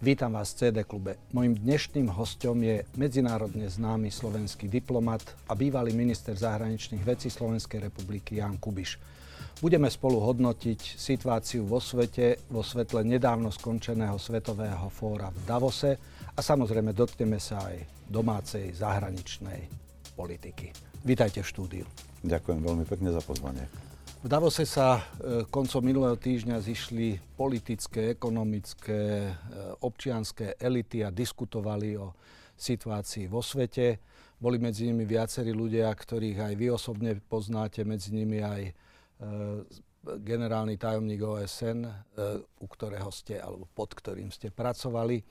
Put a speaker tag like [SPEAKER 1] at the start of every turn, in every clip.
[SPEAKER 1] Vítam vás v CD klube. Mojím dnešným hostom je medzinárodne známy slovenský diplomat a bývalý minister zahraničných vecí Slovenskej republiky Jan Kubiš. Budeme spolu hodnotiť situáciu vo svete vo svetle nedávno skončeného svetového fóra v Davose a samozrejme dotkneme sa aj domácej zahraničnej politiky. Vítajte v štúdiu.
[SPEAKER 2] Ďakujem veľmi pekne za pozvanie.
[SPEAKER 1] V Davose sa e, koncom minulého týždňa zišli politické, ekonomické, e, občianské elity a diskutovali o situácii vo svete. Boli medzi nimi viacerí ľudia, ktorých aj vy osobne poznáte, medzi nimi aj e, generálny tajomník OSN, u ktorého ste, alebo pod ktorým ste pracovali.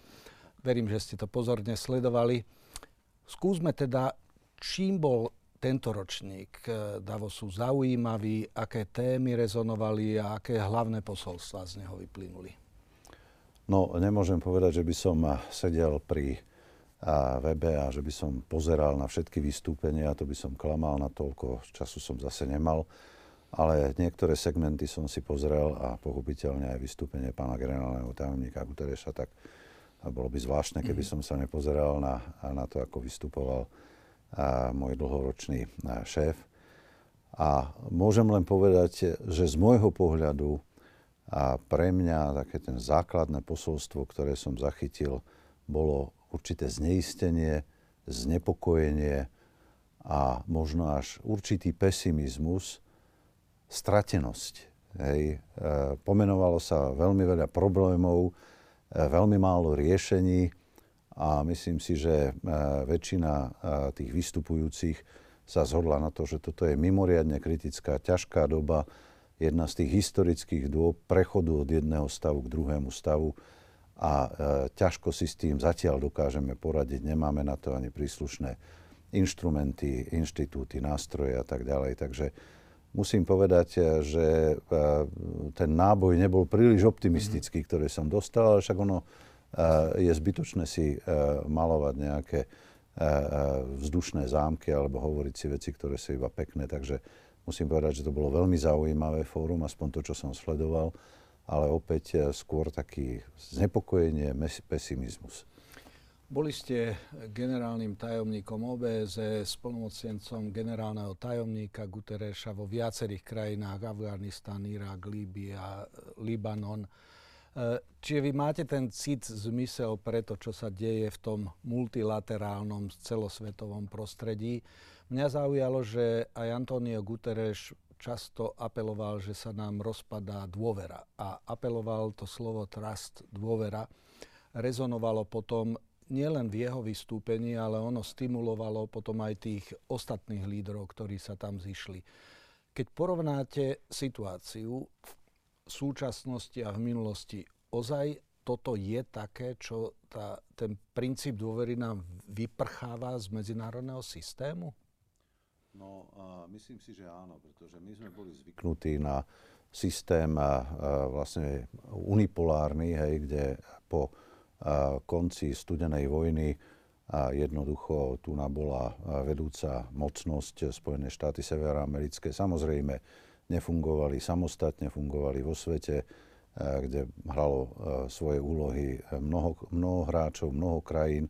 [SPEAKER 1] Verím, že ste to pozorne sledovali. Skúsme teda, čím bol tento ročník eh, Davosu zaujímavý, aké témy rezonovali a aké hlavné posolstva z neho vyplynuli?
[SPEAKER 2] No, nemôžem povedať, že by som eh, sedel pri a eh, webe a že by som pozeral na všetky vystúpenia, to by som klamal, na toľko času som zase nemal. Ale niektoré segmenty som si pozrel a pochopiteľne aj vystúpenie pána generálneho tajomníka Gutereša, tak bolo by zvláštne, keby mhm. som sa nepozeral na, na to, ako vystupoval môj dlhoročný šéf. A môžem len povedať, že z môjho pohľadu a pre mňa také ten základné posolstvo, ktoré som zachytil, bolo určité zneistenie, znepokojenie a možno až určitý pesimizmus, stratenosť. Hej. E, pomenovalo sa veľmi veľa problémov, e, veľmi málo riešení a myslím si, že e, väčšina e, tých vystupujúcich sa zhodla na to, že toto je mimoriadne kritická, ťažká doba, jedna z tých historických dôb prechodu od jedného stavu k druhému stavu a e, ťažko si s tým zatiaľ dokážeme poradiť. Nemáme na to ani príslušné inštrumenty, inštitúty, nástroje a tak ďalej. Takže musím povedať, že ten náboj nebol príliš optimistický, ktorý som dostal, ale však ono je zbytočné si e, malovať nejaké e, e, vzdušné zámky alebo hovoriť si veci, ktoré sú iba pekné. Takže musím povedať, že to bolo veľmi zaujímavé fórum, aspoň to, čo som sledoval, ale opäť skôr taký znepokojenie, pesimizmus.
[SPEAKER 1] Boli ste generálnym tajomníkom OBZ, spolnomocnencom generálneho tajomníka Gutereša vo viacerých krajinách, Afganistan, Irak, Líbia, Libanon. E, čiže vy máte ten cit, zmysel pre to, čo sa deje v tom multilaterálnom celosvetovom prostredí. Mňa zaujalo, že aj Antonio Guterres často apeloval, že sa nám rozpadá dôvera. A apeloval to slovo trust, dôvera, rezonovalo potom nielen v jeho vystúpení, ale ono stimulovalo potom aj tých ostatných lídrov, ktorí sa tam zišli. Keď porovnáte situáciu v súčasnosti a v minulosti. Ozaj toto je také, čo tá, ten princíp dôvery nám vyprcháva z medzinárodného systému?
[SPEAKER 2] No, a myslím si, že áno, pretože my sme boli zvyknutí na systém a vlastne unipolárny, hej, kde po a, konci studenej vojny a jednoducho tu bola vedúca mocnosť Spojené štáty severoamerické. Samozrejme, nefungovali samostatne, fungovali vo svete, eh, kde hralo eh, svoje úlohy mnoho, mnoho hráčov, mnoho krajín,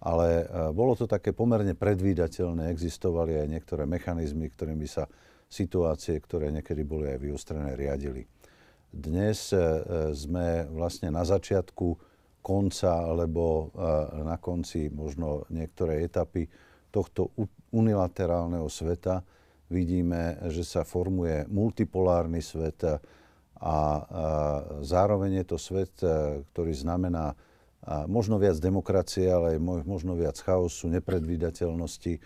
[SPEAKER 2] ale eh, bolo to také pomerne predvídateľné, existovali aj niektoré mechanizmy, ktorými sa situácie, ktoré niekedy boli aj vyostrené, riadili. Dnes sme vlastne na začiatku konca alebo na konci možno niektorej etapy tohto unilaterálneho sveta, vidíme, že sa formuje multipolárny svet a, a zároveň je to svet, e, ktorý znamená možno viac demokracie, ale aj možno viac chaosu, nepredvídateľnosti,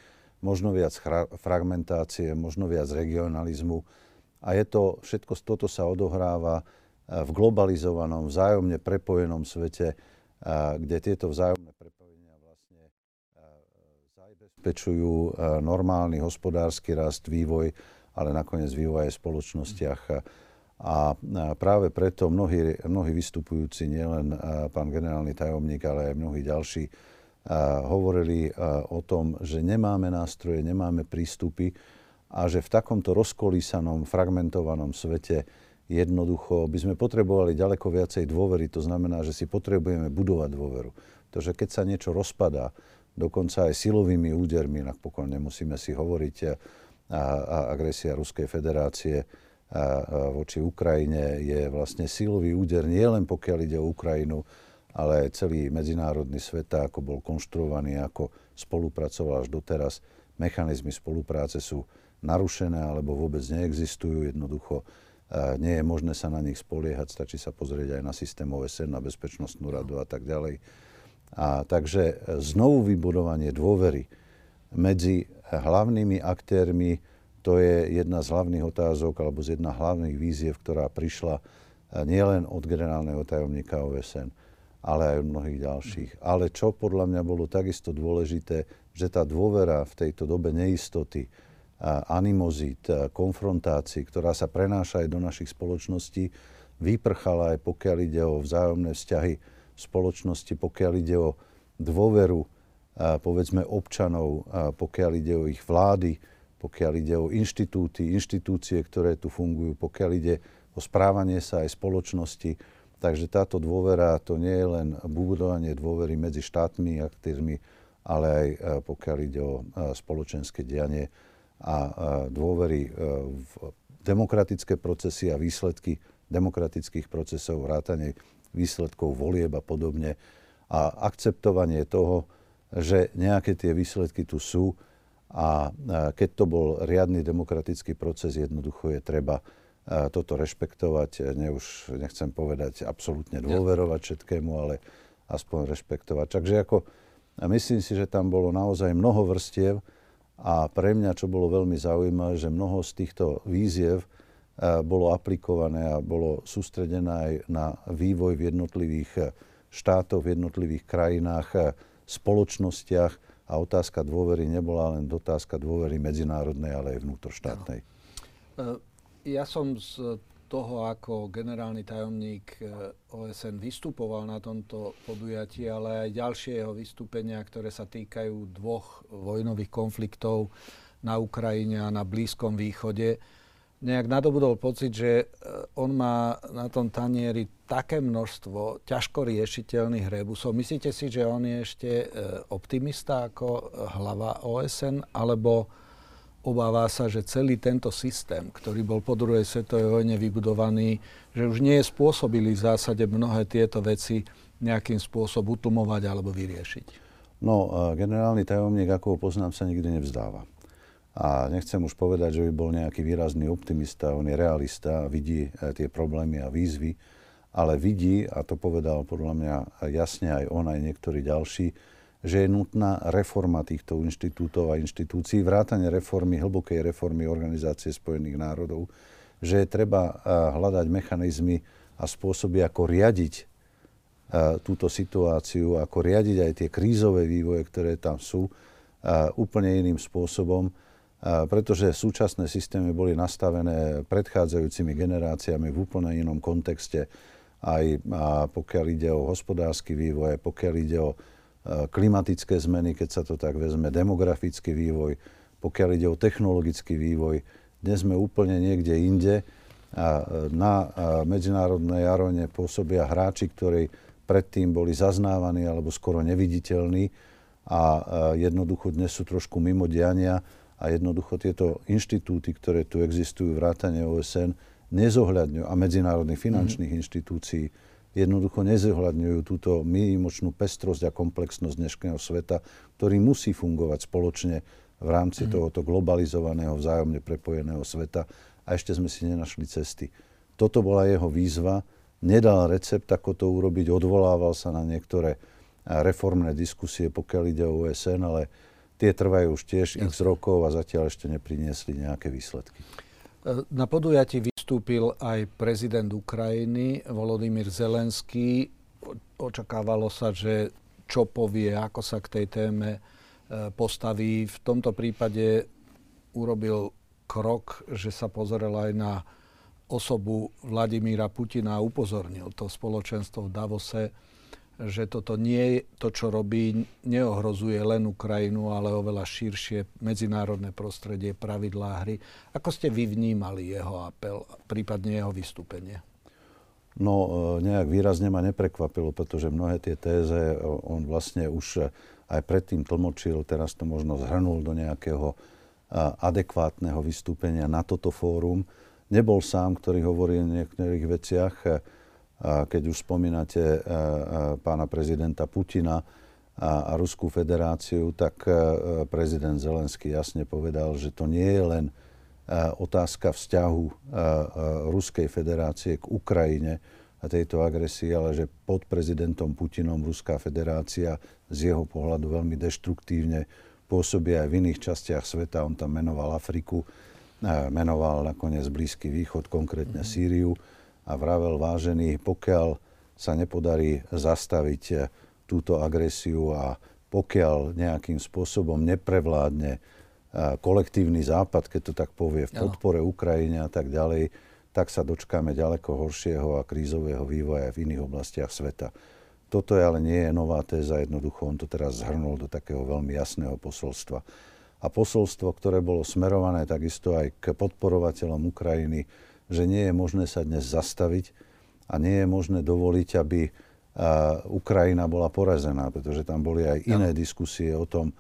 [SPEAKER 2] možno viac fragmentácie, možno viac regionalizmu. A je to, všetko toto sa odohráva e, v globalizovanom, vzájomne prepojenom svete, e, kde tieto vzájomné zabezpečujú e, normálny hospodársky rast, vývoj, ale nakoniec vývoj aj v spoločnostiach. A práve preto mnohí, mnohí vystupujúci, nielen e, pán generálny tajomník, ale aj mnohí ďalší, e, hovorili o tom, že nemáme nástroje, nemáme prístupy a že v takomto rozkolísanom, fragmentovanom svete Jednoducho by sme potrebovali ďaleko viacej dôvery, to znamená, že si potrebujeme budovať dôveru. To, že keď sa niečo rozpadá, dokonca aj silovými údermi, napokon nemusíme si hovoriť, a, a agresia Ruskej federácie a, a voči Ukrajine je vlastne silový úder nielen pokiaľ ide o Ukrajinu, ale aj celý medzinárodný svet, ako bol konštruovaný, ako spolupracoval až doteraz. Mechanizmy spolupráce sú narušené alebo vôbec neexistujú. Jednoducho nie je možné sa na nich spoliehať, stačí sa pozrieť aj na systém OSN, na Bezpečnostnú radu a tak ďalej. A takže znovu vybudovanie dôvery medzi hlavnými aktérmi, to je jedna z hlavných otázok alebo z jedna hlavných víziev, ktorá prišla nielen od generálneho tajomníka OSN, ale aj od mnohých ďalších. Ale čo podľa mňa bolo takisto dôležité, že tá dôvera v tejto dobe neistoty, animozít, konfrontácií, ktorá sa prenáša aj do našich spoločností, vyprchala aj pokiaľ ide o vzájomné vzťahy spoločnosti, pokiaľ ide o dôveru, povedzme občanov, pokiaľ ide o ich vlády, pokiaľ ide o inštitúty, inštitúcie, ktoré tu fungujú, pokiaľ ide o správanie sa aj spoločnosti. Takže táto dôvera, to nie je len budovanie dôvery medzi štátmi aktérmi, ale aj pokiaľ ide o spoločenské dianie a dôvery v demokratické procesy a výsledky demokratických procesov, vrátane výsledkov volieb a podobne a akceptovanie toho, že nejaké tie výsledky tu sú a keď to bol riadny demokratický proces, jednoducho je treba toto rešpektovať. Ne už nechcem povedať absolútne dôverovať všetkému, ale aspoň rešpektovať. Takže ako, myslím si, že tam bolo naozaj mnoho vrstiev, a pre mňa, čo bolo veľmi zaujímavé, že mnoho z týchto víziev e, bolo aplikované a bolo sústredené aj na vývoj v jednotlivých e, štátoch, v jednotlivých krajinách, e, spoločnostiach. A otázka dôvery nebola len otázka dôvery medzinárodnej, ale aj vnútroštátnej.
[SPEAKER 1] Ja som z toho, ako generálny tajomník OSN vystupoval na tomto podujatí, ale aj ďalšie jeho vystúpenia, ktoré sa týkajú dvoch vojnových konfliktov na Ukrajine a na Blízkom východe, nejak nadobudol pocit, že eh, on má na tom tanieri také množstvo ťažko riešiteľných rebusov. Myslíte si, že on je ešte eh, optimista ako hlava OSN, alebo obáva sa, že celý tento systém, ktorý bol po druhej svetovej vojne vybudovaný, že už nie je spôsobili v zásade mnohé tieto veci nejakým spôsobom utlmovať alebo vyriešiť.
[SPEAKER 2] No, generálny tajomník, ako ho poznám, sa nikdy nevzdáva. A nechcem už povedať, že by bol nejaký výrazný optimista, on je realista vidí e, tie problémy a výzvy, ale vidí, a to povedal podľa mňa jasne aj on, aj niektorí ďalší, že je nutná reforma týchto inštitútov a inštitúcií, vrátane reformy, hlbokej reformy Organizácie spojených národov, že je treba hľadať mechanizmy a spôsoby, ako riadiť túto situáciu, ako riadiť aj tie krízové vývoje, ktoré tam sú, úplne iným spôsobom, pretože súčasné systémy boli nastavené predchádzajúcimi generáciami v úplne inom kontexte, aj pokiaľ ide o hospodársky vývoj, pokiaľ ide o Eh, klimatické zmeny, keď sa to tak vezme, demografický vývoj, pokiaľ ide o technologický vývoj. Dnes sme úplne niekde inde a eh, na eh, medzinárodnej aróne pôsobia hráči, ktorí predtým boli zaznávaní alebo skoro neviditeľní a jednoducho dnes sú trošku mimo diania a jednoducho tieto inštitúty, ktoré tu existujú, vrátane OSN, nezohľadňujú a medzinárodných finančných mm-hmm. inštitúcií, jednoducho nezohľadňujú túto minimočnú pestrosť a komplexnosť dnešného sveta, ktorý musí fungovať spoločne v rámci mm. tohoto globalizovaného, vzájomne prepojeného sveta a ešte sme si nenašli cesty. Toto bola jeho výzva, nedal recept, ako to urobiť, odvolával sa na niektoré reformné diskusie, pokiaľ ide o OSN, ale tie trvajú už tiež x rokov a zatiaľ ešte nepriniesli nejaké výsledky.
[SPEAKER 1] Na podujatí vystúpil aj prezident Ukrajiny Volodymyr Zelenský. Očakávalo sa, že čo povie, ako sa k tej téme e, postaví. V tomto prípade urobil krok, že sa pozrel aj na osobu Vladimíra Putina a upozornil to spoločenstvo v Davose že toto nie, to, čo robí, neohrozuje len Ukrajinu, ale oveľa širšie medzinárodné prostredie, pravidlá hry. Ako ste vy vnímali jeho apel, prípadne jeho vystúpenie?
[SPEAKER 2] No, e, nejak výrazne ma neprekvapilo, pretože mnohé tie téze on vlastne už aj predtým tlmočil, teraz to možno zhrnul do nejakého adekvátneho vystúpenia na toto fórum. Nebol sám, ktorý hovorí o niektorých veciach keď už spomínate e, e, pána prezidenta Putina a, a Ruskú federáciu, tak e, prezident Zelenský jasne povedal, že to nie je len otázka vzťahu Ruskej federácie k Ukrajine a tejto agresii, ale že pod prezidentom Putinom Ruská federácia z jeho pohľadu veľmi deštruktívne pôsobí aj v iných častiach sveta. On tam menoval Afriku, menoval nakoniec Blízky východ, konkrétne mm-hmm. A vravel vážený, pokiaľ sa nepodarí zastaviť eh, túto agresiu a pokiaľ nejakým spôsobom neprevládne eh, kolektívny západ, keď to tak povie, v podpore Ukrajine a tak ďalej, tak sa dočkáme ďaleko horšieho a krízového vývoja v iných oblastiach sveta. Toto je ale nie je nová téza, jednoducho on to teraz zhrnul do takého veľmi jasného posolstva. A posolstvo, ktoré bolo smerované takisto aj k podporovateľom Ukrajiny, že nie je možné sa dnes zastaviť a nie je možné dovoliť, aby Ukrajina bola porazená, pretože tam boli aj iné no. diskusie o tom,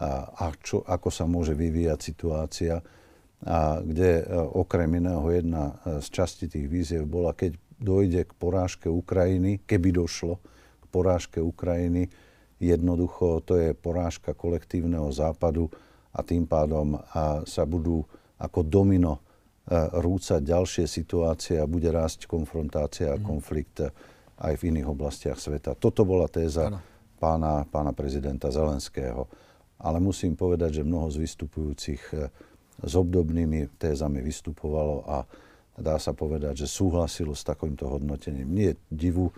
[SPEAKER 2] a čo, ako sa môže vyvíjať situácia, a kde okrem iného jedna z časti tých víziev bola, keď dojde k porážke Ukrajiny, keby došlo k porážke Ukrajiny, jednoducho to je porážka kolektívneho západu a tým pádom a sa budú ako domino rúcať ďalšie situácie a bude rásť konfrontácia a mhm. konflikt aj v iných oblastiach sveta. Toto bola téza pána, pána prezidenta Zelenského. Ale musím povedať, že mnoho z vystupujúcich e, s obdobnými tézami vystupovalo a dá sa povedať, že súhlasilo s takýmto hodnotením. Nie divu,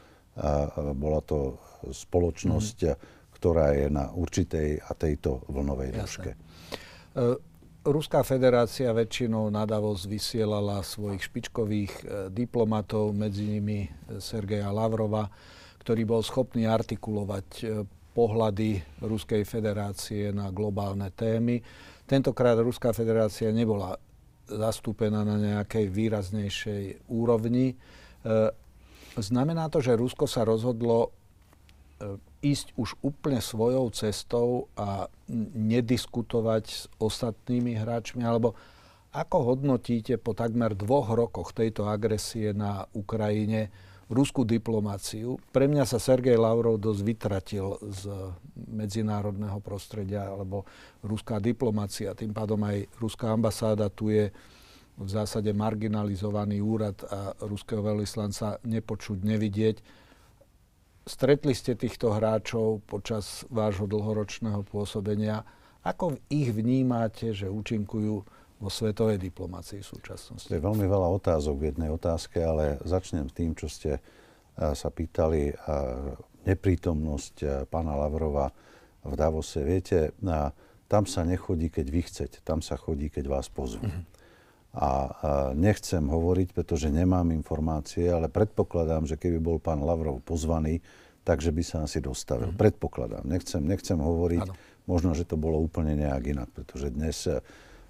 [SPEAKER 2] bola to spoločnosť, mm. ktorá je na určitej a tejto vlnovej dĺžke.
[SPEAKER 1] Ruská federácia väčšinou na Davos vysielala svojich špičkových e, diplomatov, medzi nimi e, Sergeja Lavrova, ktorý bol schopný artikulovať e, pohľady Ruskej federácie na globálne témy. Tentokrát Ruská federácia nebola zastúpená na nejakej výraznejšej úrovni. Znamená to, že Rusko sa rozhodlo ísť už úplne svojou cestou a nediskutovať s ostatnými hráčmi? Alebo ako hodnotíte po takmer dvoch rokoch tejto agresie na Ukrajine ruskú diplomáciu? Pre mňa sa Sergej Lavrov dosť vytratil z medzinárodného prostredia, alebo ruská diplomácia, tým pádom aj ruská ambasáda tu je v zásade marginalizovaný úrad a ruského veľvyslanca nepočuť, nevidieť Stretli ste týchto hráčov počas vášho dlhoročného pôsobenia. Ako ich vnímate, že účinkujú vo svetovej diplomácii v súčasnosti?
[SPEAKER 2] To je veľmi veľa otázok v jednej otázke, ale začnem tým, čo ste sa pýtali. Neprítomnosť pána Lavrova v Davose. Viete, tam sa nechodí, keď vy chcete. Tam sa chodí, keď vás pozvú. Mm-hmm. A, nechcem hovoriť, pretože nemám informácie, ale predpokladám, že keby bol pán Lavrov pozvaný, takže by sa asi dostavil. Mm-hmm. Predpokladám. Nechcem, nechcem hovoriť, ano. možno, že to bolo úplne nejak inak, pretože dnes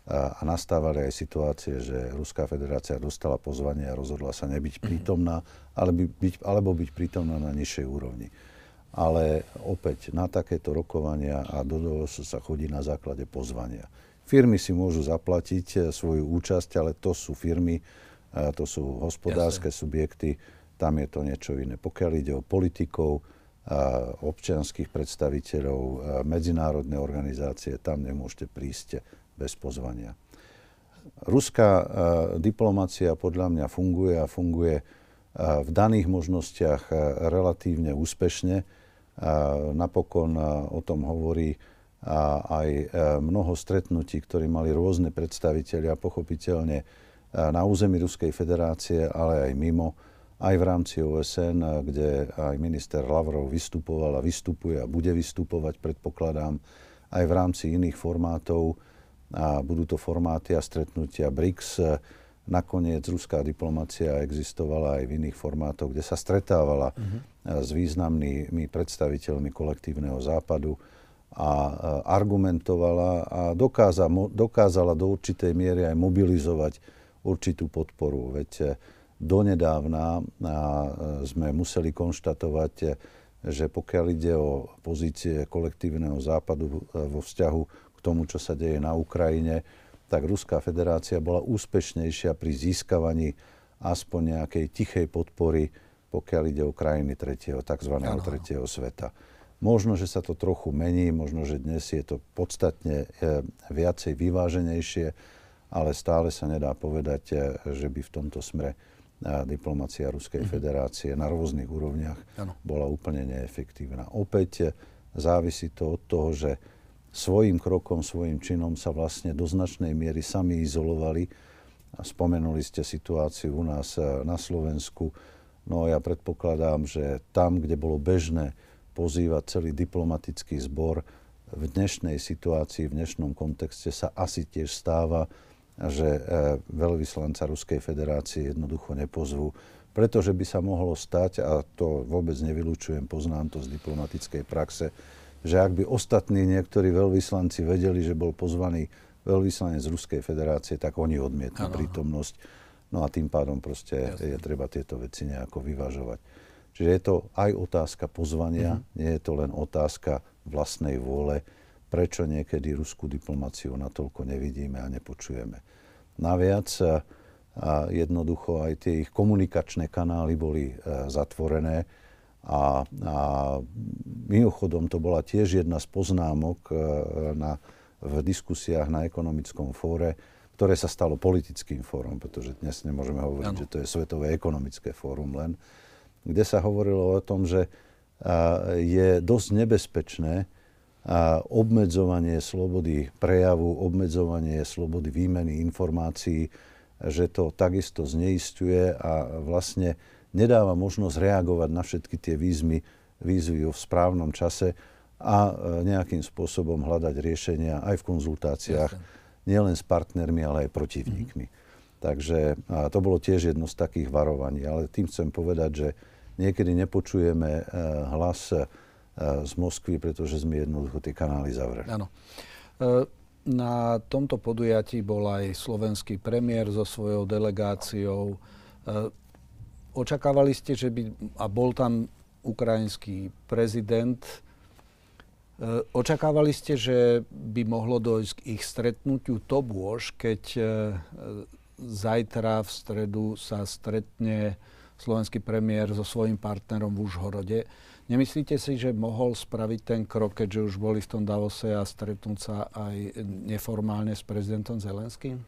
[SPEAKER 2] a, a nastávali aj situácie, že Ruská federácia dostala pozvanie a rozhodla sa nebyť mhm. prítomná, ale by, byť, alebo byť prítomná na nižšej úrovni. Ale opäť na takéto rokovania a do sa chodí na základe pozvania. Firmy si môžu zaplatiť eh, svoju účasť, ale to sú firmy, eh, to sú hospodárske Jasne. subjekty, tam je to niečo iné. Pokiaľ ide o politikov, eh, občianských predstaviteľov, medzinárodné organizácie, tam nemôžete prísť bez pozvania. Ruská diplomácia podľa mňa funguje a funguje v daných možnostiach relatívne úspešne. Napokon o tom hovorí a aj e, mnoho stretnutí, ktorí mali rôzne predstaviteľi a pochopiteľne e, na území Ruskej federácie, ale aj mimo, aj v rámci OSN, e, kde aj minister Lavrov vystupoval a vystupuje a bude vystupovať, predpokladám, aj v rámci iných formátov. A budú to formáty a stretnutia BRICS, Nakoniec ruská diplomacia existovala aj v iných formátoch, kde sa stretávala uh-huh. s významnými predstaviteľmi kolektívneho západu a argumentovala a dokázala, dokázala do určitej miery aj mobilizovať určitú podporu. Veď e, donedávna sme museli konštatovať, e, že pokiaľ ide o pozície kolektívneho západu e, vo vzťahu k tomu, čo sa deje na Ukrajine, tak Ruská federácia bola úspešnejšia pri získavaní aspoň nejakej tichej podpory, pokiaľ ide o krajiny tretieho, tzv. Ano. tretieho sveta. Možno, že sa to trochu mení, možno, že dnes je to podstatne e, viacej vyváženejšie, ale stále sa nedá povedať, e, že by v tomto smere e, diplomácia Ruskej mm-hmm. federácie na rôznych úrovniach ano. bola úplne neefektívna. Opäť závisí to od toho, že svojim krokom, svojim činom sa vlastne do značnej miery sami izolovali. Spomenuli ste situáciu u nás na Slovensku. No ja predpokladám, že tam, kde bolo bežné pozývať celý diplomatický zbor, v dnešnej situácii, v dnešnom kontexte sa asi tiež stáva, že e, veľvyslanca Ruskej federácie jednoducho nepozvú, pretože by sa mohlo stať, a to vôbec nevylučujem, poznám to z diplomatickej praxe, že ak by ostatní niektorí veľvyslanci vedeli, že bol pozvaný veľvyslanec Ruskej federácie, tak oni odmietnú ano. prítomnosť. No a tým pádom proste Jasne. je treba tieto veci nejako vyvažovať. Čiže je to aj otázka pozvania, uh-huh. nie je to len otázka vlastnej vôle, prečo niekedy ruskú diplomáciu natoľko nevidíme a nepočujeme. Naviac a jednoducho aj tie ich komunikačné kanály boli e, zatvorené a, a mimochodom to bola tiež jedna z poznámok e, na, v diskusiách na ekonomickom fóre, ktoré sa stalo politickým fórum, pretože dnes nemôžeme hovoriť, ano. že to je Svetové ekonomické fórum len, kde sa hovorilo o tom, že je dosť nebezpečné obmedzovanie slobody prejavu, obmedzovanie slobody výmeny informácií, že to takisto zneistuje a vlastne nedáva možnosť reagovať na všetky tie výzvy, výzvy v správnom čase a e, nejakým spôsobom hľadať riešenia aj v konzultáciách, Jasne. nielen s partnermi, ale aj protivníkmi. Mm-hmm. Takže to bolo tiež jedno z takých varovaní. Ale tým chcem povedať, že niekedy nepočujeme e, hlas e, z Moskvy, pretože sme jednoducho tie kanály zavreli.
[SPEAKER 1] Áno. Na tomto podujatí bol aj slovenský premiér so svojou delegáciou. Očakávali ste, že by, a bol tam ukrajinský prezident, očakávali ste, že by mohlo dojsť k ich stretnutiu to bôž, keď zajtra v stredu sa stretne slovenský premiér so svojím partnerom v Užhorode. Nemyslíte si, že mohol spraviť ten krok, keďže už boli v tom Davose a stretnúť sa aj neformálne s prezidentom Zelenským?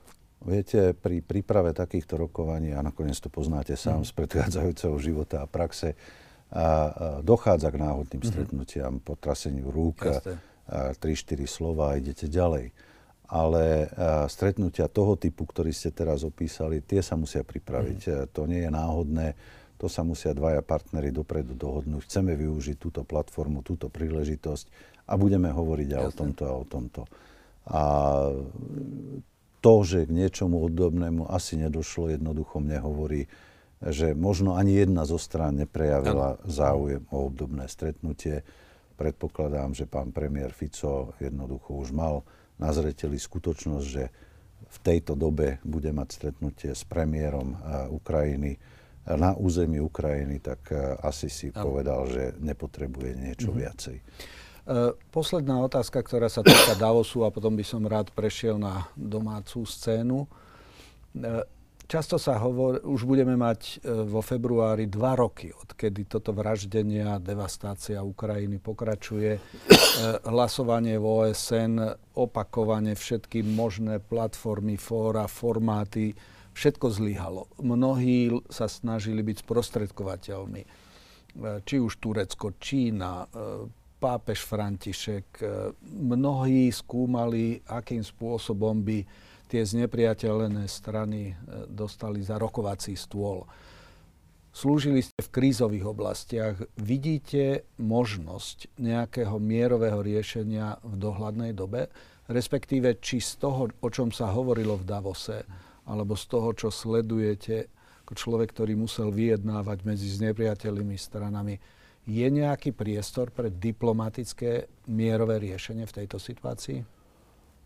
[SPEAKER 2] Viete, pri príprave takýchto rokovaní, a nakoniec to poznáte sám mm. z predchádzajúceho života a praxe, a, a dochádza k náhodným mm. stretnutiam, potraseniu rúk, 3-4 slova a idete ďalej. Ale a, stretnutia toho typu, ktorý ste teraz opísali, tie sa musia pripraviť. Mm. To nie je náhodné, to sa musia dvaja partnery dopredu dohodnúť. Chceme využiť túto platformu, túto príležitosť a budeme hovoriť aj o tomto a o tomto. A to, že k niečomu obdobnému asi nedošlo, jednoducho mne hovorí, že možno ani jedna zo strán neprejavila záujem o obdobné stretnutie. Predpokladám, že pán premiér Fico jednoducho už mal na zreteli skutočnosť, že v tejto dobe bude mať stretnutie s premiérom uh, Ukrajiny uh, na území Ukrajiny, tak uh, asi si ano. povedal, že nepotrebuje niečo mm-hmm. viacej.
[SPEAKER 1] Posledná otázka, ktorá sa týka Davosu a potom by som rád prešiel na domácu scénu. E, často sa hovorí, už budeme mať e, vo februári dva roky, odkedy toto vraždenie a devastácia Ukrajiny pokračuje. Hlasovanie v OSN, opakovane všetky možné platformy, fóra, formáty, všetko zlyhalo. Mnohí sa snažili byť sprostredkovateľmi. Či už Turecko, Čína, pápež František. E, mnohí skúmali, akým spôsobom by tie znepriateľené strany e, dostali za rokovací stôl. Slúžili ste v krízových oblastiach. Vidíte možnosť nejakého mierového riešenia v dohľadnej dobe? Respektíve, či z toho, o čom sa hovorilo v Davose, alebo z toho, čo sledujete ako človek, ktorý musel vyjednávať medzi znepriateľnými stranami, je nejaký priestor pre diplomatické mierové riešenie v tejto situácii?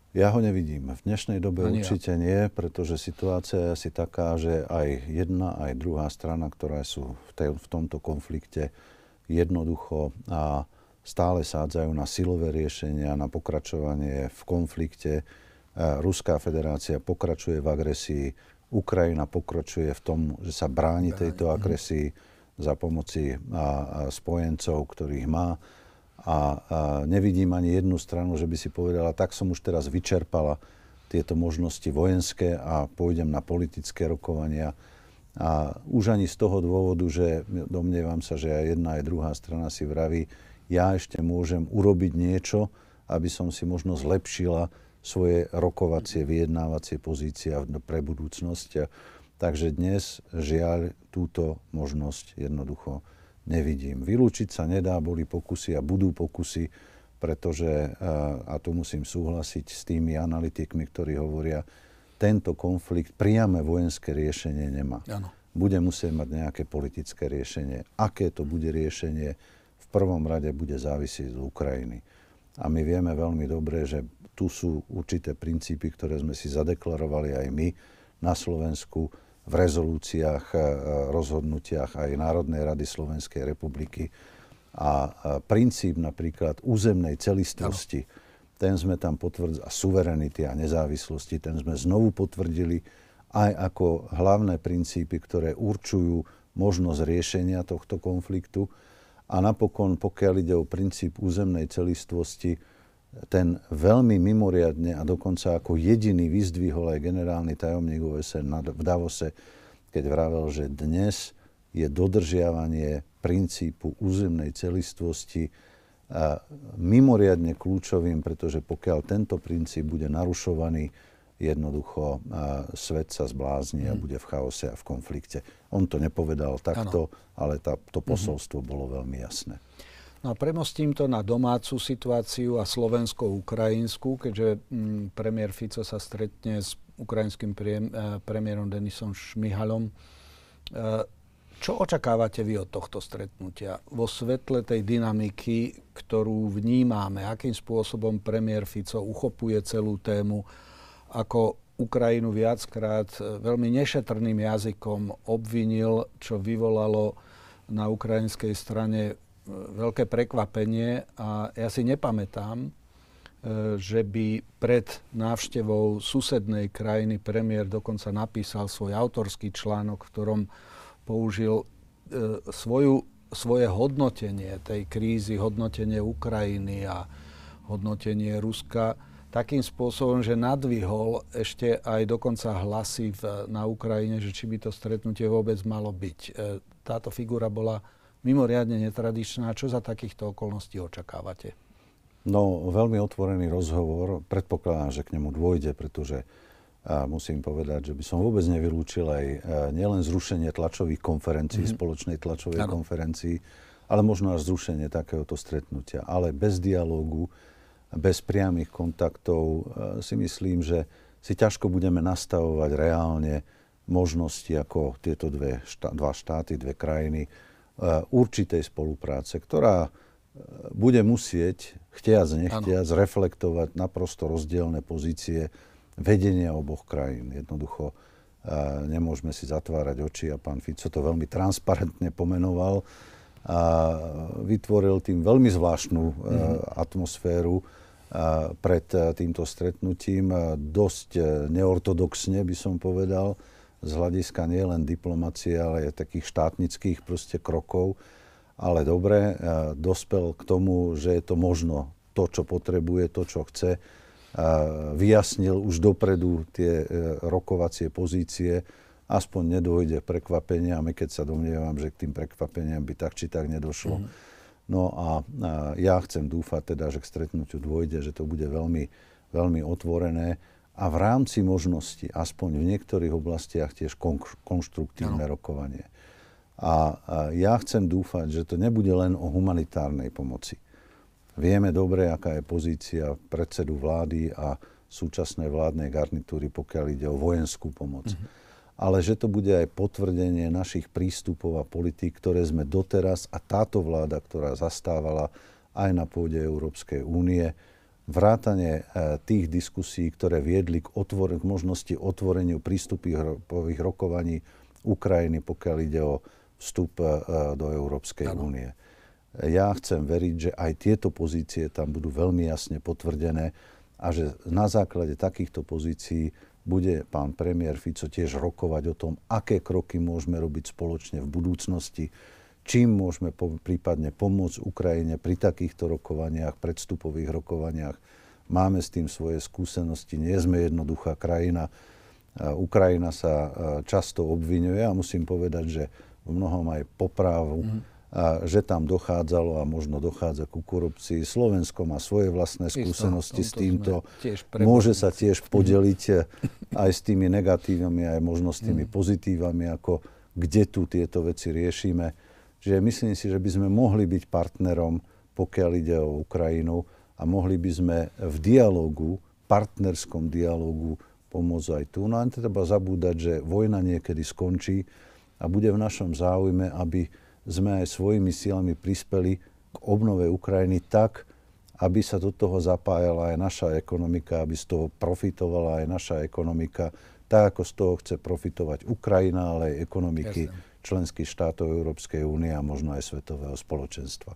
[SPEAKER 2] Ja ho nevidím. V dnešnej dobe Ani určite ja. nie, pretože situácia je asi taká, že aj jedna, aj druhá strana, ktoré sú v, tej, v tomto konflikte, jednoducho a stále sádzajú na silové riešenia, na pokračovanie v konflikte. Ruská federácia pokračuje v agresii, Ukrajina pokračuje v tom, že sa bráni tejto agresii za pomoci spojencov, ktorých má a, a nevidím ani jednu stranu, že by si povedala, tak som už teraz vyčerpala tieto možnosti vojenské a pôjdem na politické rokovania. A už ani z toho dôvodu, že domnievam sa, že aj jedna, aj druhá strana si vraví, ja ešte môžem urobiť niečo, aby som si možno zlepšila svoje rokovacie, vyjednávacie pozície pre budúcnosť. Takže dnes žiaľ túto možnosť jednoducho nevidím. Vylúčiť sa nedá, boli pokusy a budú pokusy, pretože, a tu musím súhlasiť s tými analytikmi, ktorí hovoria, tento konflikt priame vojenské riešenie nemá. Ano. Bude musieť mať nejaké politické riešenie. Aké to bude riešenie, v prvom rade bude závisieť od Ukrajiny. A my vieme veľmi dobre, že tu sú určité princípy, ktoré sme si zadeklarovali aj my na Slovensku v rezolúciách, e, rozhodnutiach aj Národnej rady Slovenskej republiky. A princíp napríklad územnej celistvosti, ten sme tam potvrdili, a suverenity a nezávislosti, ten sme znovu potvrdili aj ako hlavné princípy, ktoré určujú možnosť riešenia tohto konfliktu. A napokon, pokiaľ ide o princíp územnej celistvosti, ten veľmi mimoriadne a dokonca ako jediný vyzdvihol aj generálny tajomník OSN v Davose, keď vravel, že dnes je dodržiavanie princípu územnej celistvosti mimoriadne kľúčovým, pretože pokiaľ tento princíp bude narušovaný, jednoducho svet sa zblázni a mhm. bude v chaose a v konflikte. On to nepovedal takto, ano. ale tá, to mhm. posolstvo bolo veľmi jasné.
[SPEAKER 1] No a premostím to na domácu situáciu a slovensko-ukrajinskú, keďže mm, premiér Fico sa stretne s ukrajinským pre, e, premiérom Denisom Šmihalom. E, čo očakávate vy od tohto stretnutia vo svetle tej dynamiky, ktorú vnímame? Akým spôsobom premiér Fico uchopuje celú tému? Ako Ukrajinu viackrát e, veľmi nešetrným jazykom obvinil, čo vyvolalo na ukrajinskej strane veľké prekvapenie a ja si nepamätám, e, že by pred návštevou susednej krajiny premiér dokonca napísal svoj autorský článok, v ktorom použil e, svoju, svoje hodnotenie tej krízy, hodnotenie Ukrajiny a hodnotenie Ruska takým spôsobom, že nadvihol ešte aj dokonca hlasy v, na Ukrajine, že či by to stretnutie vôbec malo byť. E, táto figura bola mimoriadne netradičná. Čo za takýchto okolností očakávate?
[SPEAKER 2] No, veľmi otvorený rozhovor. Predpokladám, že k nemu dôjde, pretože a musím povedať, že by som vôbec nevylúčil aj nielen zrušenie tlačových konferencií, mm-hmm. spoločnej tlačovej ano. konferencii, ale možno až zrušenie takéhoto stretnutia. Ale bez dialógu, bez priamých kontaktov si myslím, že si ťažko budeme nastavovať reálne možnosti, ako tieto dve, šta, dva štáty, dve krajiny určitej spolupráce, ktorá eh, bude musieť, chtiac, nechtiac, ano. reflektovať naprosto rozdielne pozície vedenia oboch krajín. Jednoducho eh, nemôžeme si zatvárať oči a pán Fico to veľmi transparentne pomenoval a vytvoril tým veľmi zvláštnu mm-hmm. atmosféru pred týmto stretnutím. Dosť neortodoxne by som povedal z hľadiska nielen diplomacie, ale aj takých štátnických proste krokov. Ale dobre, dospel k tomu, že je to možno to, čo potrebuje, to, čo chce. Vyjasnil už dopredu tie e, rokovacie pozície, aspoň nedôjde prekvapenia, a my keď sa domnievam, že k tým prekvapeniam by tak či tak nedošlo. Mm. No a, a ja chcem dúfať teda, že k stretnutiu dôjde, že to bude veľmi, veľmi otvorené a v rámci možnosti, aspoň v niektorých oblastiach, tiež konštruktívne ano. rokovanie. A, a ja chcem dúfať, že to nebude len o humanitárnej pomoci. Vieme dobre, aká je pozícia predsedu vlády a súčasnej vládnej garnitúry, pokiaľ ide o vojenskú pomoc. Mm-hmm. Ale že to bude aj potvrdenie našich prístupov a politík, ktoré sme doteraz a táto vláda, ktorá zastávala aj na pôde Európskej únie, vrátane e, tých diskusí, ktoré viedli k, otvor- k možnosti otvoreniu prístupových rokovaní Ukrajiny, pokiaľ ide o vstup e, do Európskej únie. Ja chcem veriť, že aj tieto pozície tam budú veľmi jasne potvrdené a že na základe takýchto pozícií bude pán premiér Fico tiež rokovať o tom, aké kroky môžeme robiť spoločne v budúcnosti, čím môžeme po, prípadne pomôcť Ukrajine pri takýchto rokovaniach, predstupových rokovaniach. Máme s tým svoje skúsenosti, nie sme jednoduchá krajina. Ukrajina sa často obvinuje a musím povedať, že v mnohom aj poprávu. Mm a že tam dochádzalo a možno dochádza ku korupcii. Slovensko má svoje vlastné skúsenosti s týmto. Môže sa tiež podeliť eh, aj s tými negatívami, aj možno s tými mm. pozitívami, ako kde tu tieto veci riešime. Čiže myslím si, že by sme mohli byť partnerom, pokiaľ ide o Ukrajinu a mohli by sme v dialogu, partnerskom dialogu pomôcť aj tu. No a treba zabúdať, že vojna niekedy skončí a bude v našom záujme, aby sme aj svojimi silami prispeli k obnove Ukrajiny tak, aby sa do toho zapájala aj naša ekonomika, aby z toho profitovala aj naša ekonomika, tak ako z toho chce profitovať Ukrajina, ale aj ekonomiky Jasne. Členských štátov Európskej únie a možno aj svetového spoločenstva.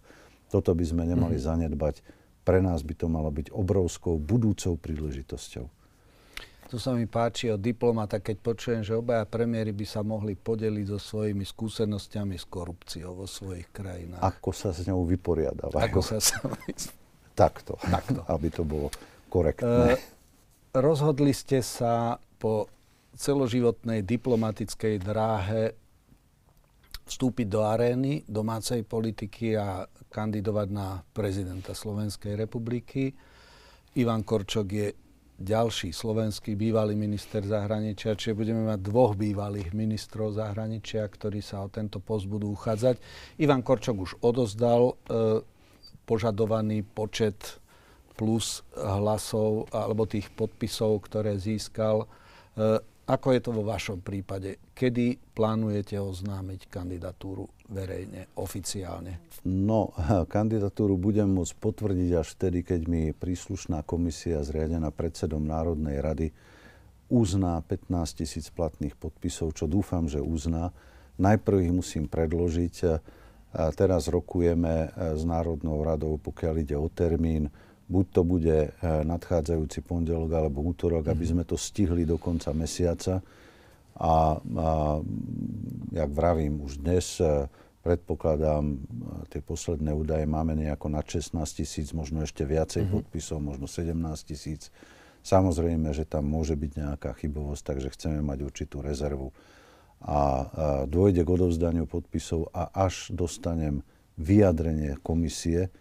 [SPEAKER 2] Toto by sme nemali mm-hmm. zanedbať. Pre nás by to malo byť obrovskou budúcou príležitosťou.
[SPEAKER 1] To sa mi páči od diplomata, keď počujem, že obaja premiéry by sa mohli podeliť so svojimi skúsenostiami s korupciou vo svojich krajinách.
[SPEAKER 2] Ako sa s ňou vyporiadávajú.
[SPEAKER 1] Ako sa s
[SPEAKER 2] Takto, Takto, aby to bolo korektné. Uh,
[SPEAKER 1] rozhodli ste sa po celoživotnej diplomatickej dráhe vstúpiť do arény domácej politiky a kandidovať na prezidenta Slovenskej republiky. Ivan Korčok je ďalší slovenský bývalý minister zahraničia, čiže budeme mať dvoch bývalých ministrov zahraničia, ktorí sa o tento post budú uchádzať. Ivan Korčok už odozdal e, požadovaný počet plus hlasov alebo tých podpisov, ktoré získal. E, ako je to vo vašom prípade? Kedy plánujete oznámiť kandidatúru verejne, oficiálne?
[SPEAKER 2] No, kandidatúru budem môcť potvrdiť až vtedy, keď mi príslušná komisia zriadená predsedom Národnej rady uzná 15 tisíc platných podpisov, čo dúfam, že uzná. Najprv ich musím predložiť. Teraz rokujeme s Národnou radou, pokiaľ ide o termín buď to bude eh, nadchádzajúci pondelok alebo útorok, aby mhm. sme to stihli do konca mesiaca. A, a jak vravím, už dnes eh, predpokladám, eh, tie posledné údaje máme nejako na 16 tisíc, možno ešte viacej mm-hmm. podpisov, možno 17 tisíc. Samozrejme, že tam môže byť nejaká chybovosť, takže chceme mať určitú rezervu. A, a dôjde k odovzdaniu podpisov a až dostanem vyjadrenie komisie,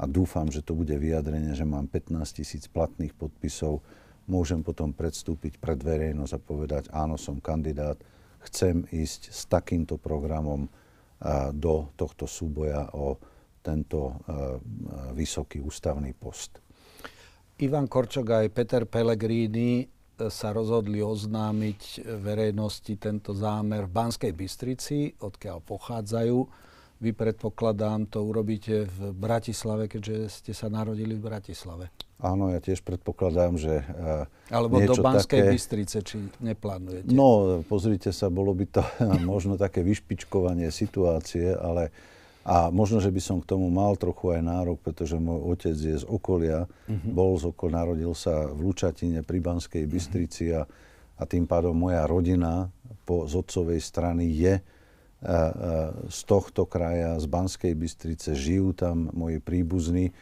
[SPEAKER 2] a dúfam, že to bude vyjadrenie, že mám 15 tisíc platných podpisov, môžem potom predstúpiť pred verejnosť a povedať, áno, som kandidát, chcem ísť s takýmto programom do tohto súboja o tento vysoký ústavný post.
[SPEAKER 1] Ivan Korčok aj Peter Pellegrini e, sa rozhodli oznámiť verejnosti tento zámer v Banskej Bystrici, odkiaľ pochádzajú vy predpokladám, to urobíte v Bratislave, keďže ste sa narodili v Bratislave.
[SPEAKER 2] Áno, ja tiež predpokladám, že
[SPEAKER 1] uh, Alebo do Banskej také... Bystrice, či neplánujete?
[SPEAKER 2] No, pozrite sa, bolo by to možno také vyšpičkovanie situácie, ale a možno, že by som k tomu mal trochu aj nárok, pretože môj otec je z okolia, uh-huh. bol z okolia, narodil sa v Lučatine pri Banskej mhm. Bystrici uh-huh. a, a tým pádom moja rodina po z otcovej strany je z tohto kraja, z Banskej Bystrice, žijú tam moji príbuzní.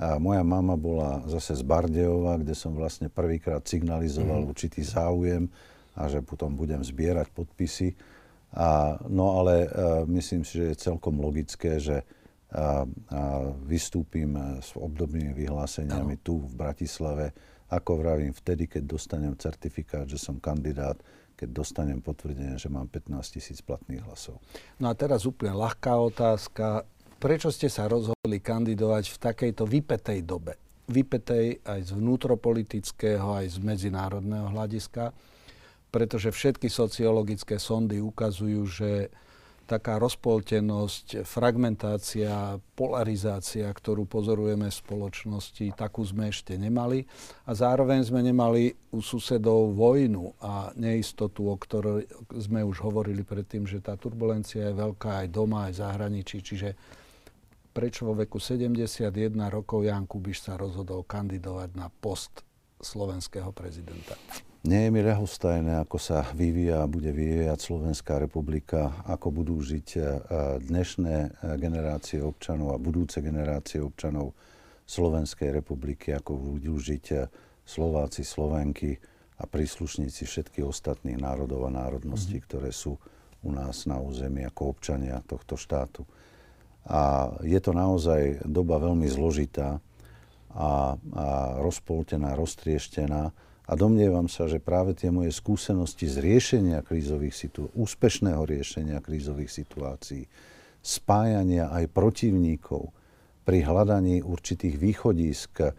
[SPEAKER 2] A moja mama bola zase z Bardejova, kde som vlastne prvýkrát signalizoval mm. určitý záujem a že potom budem zbierať podpisy. A, no ale a, myslím si, že je celkom logické, že a, a vystúpim s obdobnými vyhláseniami ano. tu v Bratislave, ako vravím, vtedy, keď dostanem certifikát, že som kandidát keď dostanem potvrdenie, že mám 15 tisíc platných hlasov.
[SPEAKER 1] No a teraz úplne ľahká otázka. Prečo ste sa rozhodli kandidovať v takejto vypetej dobe? vypetej aj z vnútropolitického, aj z medzinárodného hľadiska, pretože všetky sociologické sondy ukazujú, že taká rozpoltenosť, fragmentácia, polarizácia, ktorú pozorujeme v spoločnosti, takú sme ešte nemali. A zároveň sme nemali u susedov vojnu a neistotu, o ktorej sme už hovorili predtým, že tá turbulencia je veľká aj doma, aj v zahraničí. Čiže prečo vo veku 71 rokov Jan Kubiš sa rozhodol kandidovať na post slovenského prezidenta?
[SPEAKER 2] Nie je mi ľahostajné, ako sa vyvíja a bude vyvíjať Slovenská republika, ako budú žiť e, dnešné e, generácie občanov a budúce generácie občanov Slovenskej republiky, ako budú žiť e, Slováci, Slovenky a príslušníci všetkých ostatných národov a národností, mm-hmm. ktoré sú u nás na území ako občania tohto štátu. A je to naozaj doba veľmi zložitá a, a rozpoltená, roztrieštená a domnievam sa, že práve tie moje skúsenosti z riešenia krízových situácií, úspešného riešenia krízových situácií, spájania aj protivníkov pri hľadaní určitých východisk,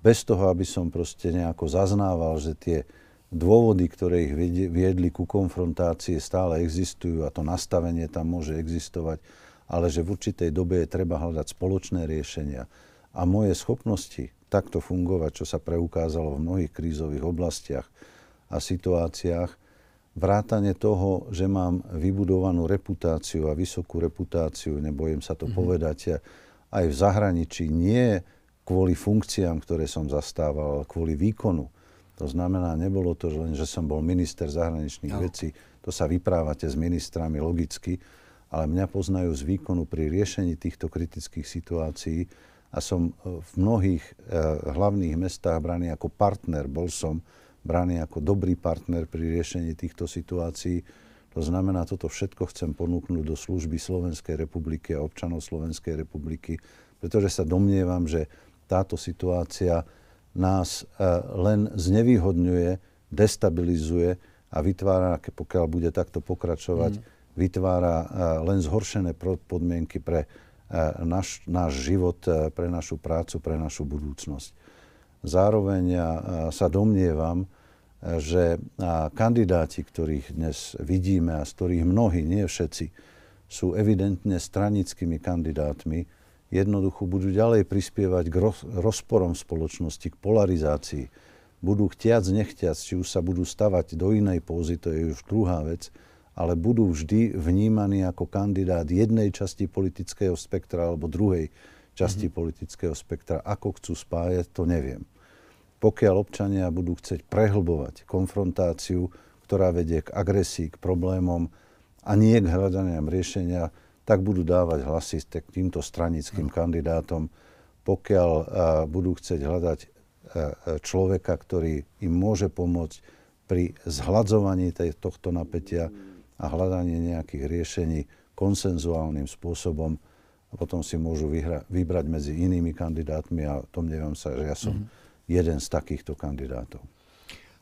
[SPEAKER 2] bez toho, aby som proste nejako zaznával, že tie dôvody, ktoré ich viedli ku konfrontácii, stále existujú a to nastavenie tam môže existovať, ale že v určitej dobe je treba hľadať spoločné riešenia. A moje schopnosti takto fungovať, čo sa preukázalo v mnohých krízových oblastiach a situáciách, vrátane toho, že mám vybudovanú reputáciu a vysokú reputáciu, nebojím sa to mm-hmm. povedať, aj v zahraničí, nie kvôli funkciám, ktoré som zastával, ale kvôli výkonu. To znamená, nebolo to len, že som bol minister zahraničných no. vecí, to sa vyprávate s ministrami logicky, ale mňa poznajú z výkonu pri riešení týchto kritických situácií a som e, v mnohých e, hlavných mestách braný ako partner. Bol som braný ako dobrý partner pri riešení týchto situácií. To znamená, toto všetko chcem ponúknuť do služby Slovenskej republiky a občanov Slovenskej republiky, pretože sa domnievam, že táto situácia nás e, len znevýhodňuje, destabilizuje a vytvára, pokiaľ bude takto pokračovať, mm. vytvára len zhoršené podmienky pre náš, náš život, e, pre našu prácu, pre našu budúcnosť. Zároveň ja sa domnievam, e, že kandidáti, ktorých dnes vidíme a z ktorých mnohí, nie všetci, sú evidentne stranickými kandidátmi, jednoducho budú ďalej prispievať k rozporom spoločnosti, k polarizácii. Budú chtiac, nechtiac, či už sa budú stavať do inej pózy, to je už druhá vec, ale budú vždy vnímaní ako kandidát jednej časti politického spektra alebo druhej časti mm-hmm. politického spektra. Ako chcú spájať, to neviem. Pokiaľ občania budú chcieť prehlbovať konfrontáciu, ktorá vedie k agresii, k problémom a nie k hľadaniam riešenia, tak budú dávať hlasy k týmto stranickým mm. kandidátom. Pokiaľ a, budú chcieť hľadať a, človeka, ktorý im môže pomôcť pri zhľadzovaní tej, tohto napätia, a hľadanie nejakých riešení konsenzuálnym spôsobom a potom si môžu vyhra- vybrať medzi inými kandidátmi a domnievam sa, že ja som mm-hmm. jeden z takýchto kandidátov.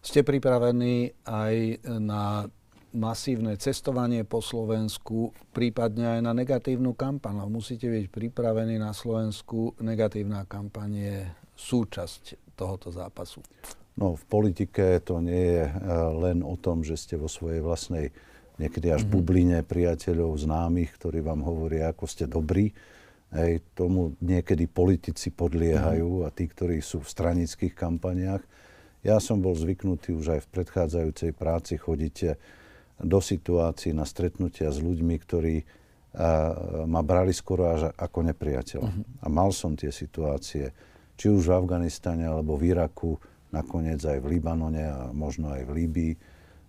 [SPEAKER 1] Ste pripravení aj na masívne cestovanie po Slovensku, prípadne aj na negatívnu kampaň. Musíte byť pripravení na Slovensku. Negatívna kampaň je súčasť tohoto zápasu.
[SPEAKER 2] No, v politike to nie je eh, len o tom, že ste vo svojej vlastnej niekedy až mm-hmm. bubline priateľov, známych, ktorí vám hovoria, ako ste dobrí. Hej, tomu niekedy politici podliehajú mm-hmm. a tí, ktorí sú v stranických kampaniách. Ja som bol zvyknutý už aj v predchádzajúcej práci chodiť do situácií na stretnutia s ľuďmi, ktorí a, ma brali skoro až ako nepriateľa. Mm-hmm. A mal som tie situácie, či už v Afganistane alebo v Iraku, nakoniec aj v Libanone a možno aj v Líbii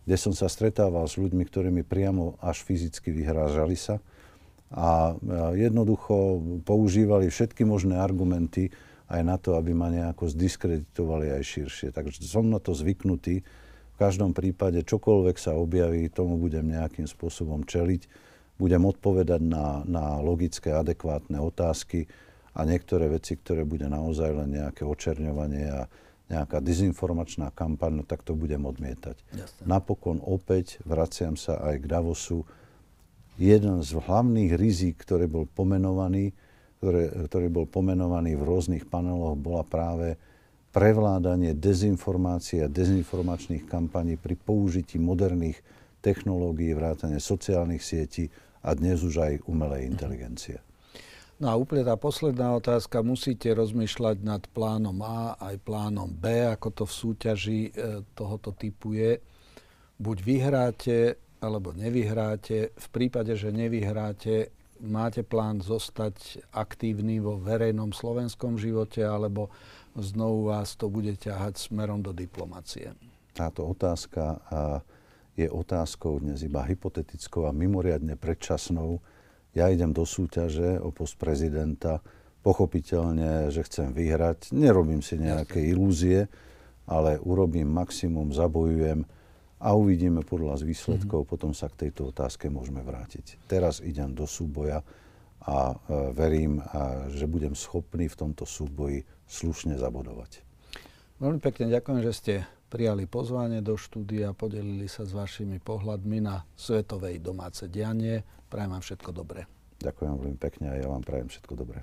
[SPEAKER 2] kde som sa stretával s ľuďmi, ktorí mi priamo až fyzicky vyhrážali sa a jednoducho používali všetky možné argumenty aj na to, aby ma nejako zdiskreditovali aj širšie. Takže som na to zvyknutý. V každom prípade čokoľvek sa objaví, tomu budem nejakým spôsobom čeliť. Budem odpovedať na, na logické, adekvátne otázky a niektoré veci, ktoré bude naozaj len nejaké očerňovanie a nejaká dezinformačná kampaň, no tak to budem odmietať. Jasne. Napokon opäť vraciam sa aj k Davosu. Jeden z hlavných rizík, ktorý bol pomenovaný, ktoré, ktorý bol pomenovaný v rôznych paneloch, bola práve prevládanie dezinformácií a dezinformačných kampaní pri použití moderných technológií, vrátane sociálnych sietí a dnes už aj umelej inteligencie.
[SPEAKER 1] No a úplne tá posledná otázka. Musíte rozmýšľať nad plánom A aj plánom B, ako to v súťaži e, tohoto typu je. Buď vyhráte, alebo nevyhráte. V prípade, že nevyhráte, máte plán zostať aktívny vo verejnom slovenskom živote, alebo znovu vás to bude ťahať smerom do diplomacie?
[SPEAKER 2] Táto otázka je otázkou dnes iba hypotetickou a mimoriadne predčasnou. Ja idem do súťaže o post prezidenta, pochopiteľne, že chcem vyhrať. Nerobím si nejaké ilúzie, ale urobím maximum, zabojujem a uvidíme podľa z výsledkov, mm-hmm. potom sa k tejto otázke môžeme vrátiť. Teraz idem do súboja a e, verím, a, že budem schopný v tomto súboji slušne zabodovať.
[SPEAKER 1] Veľmi pekne ďakujem, že ste prijali pozvanie do štúdia, podelili sa s vašimi pohľadmi na svetovej domáce dianie. Prajem vám všetko dobré.
[SPEAKER 2] Ďakujem veľmi pekne a ja vám prajem všetko dobré.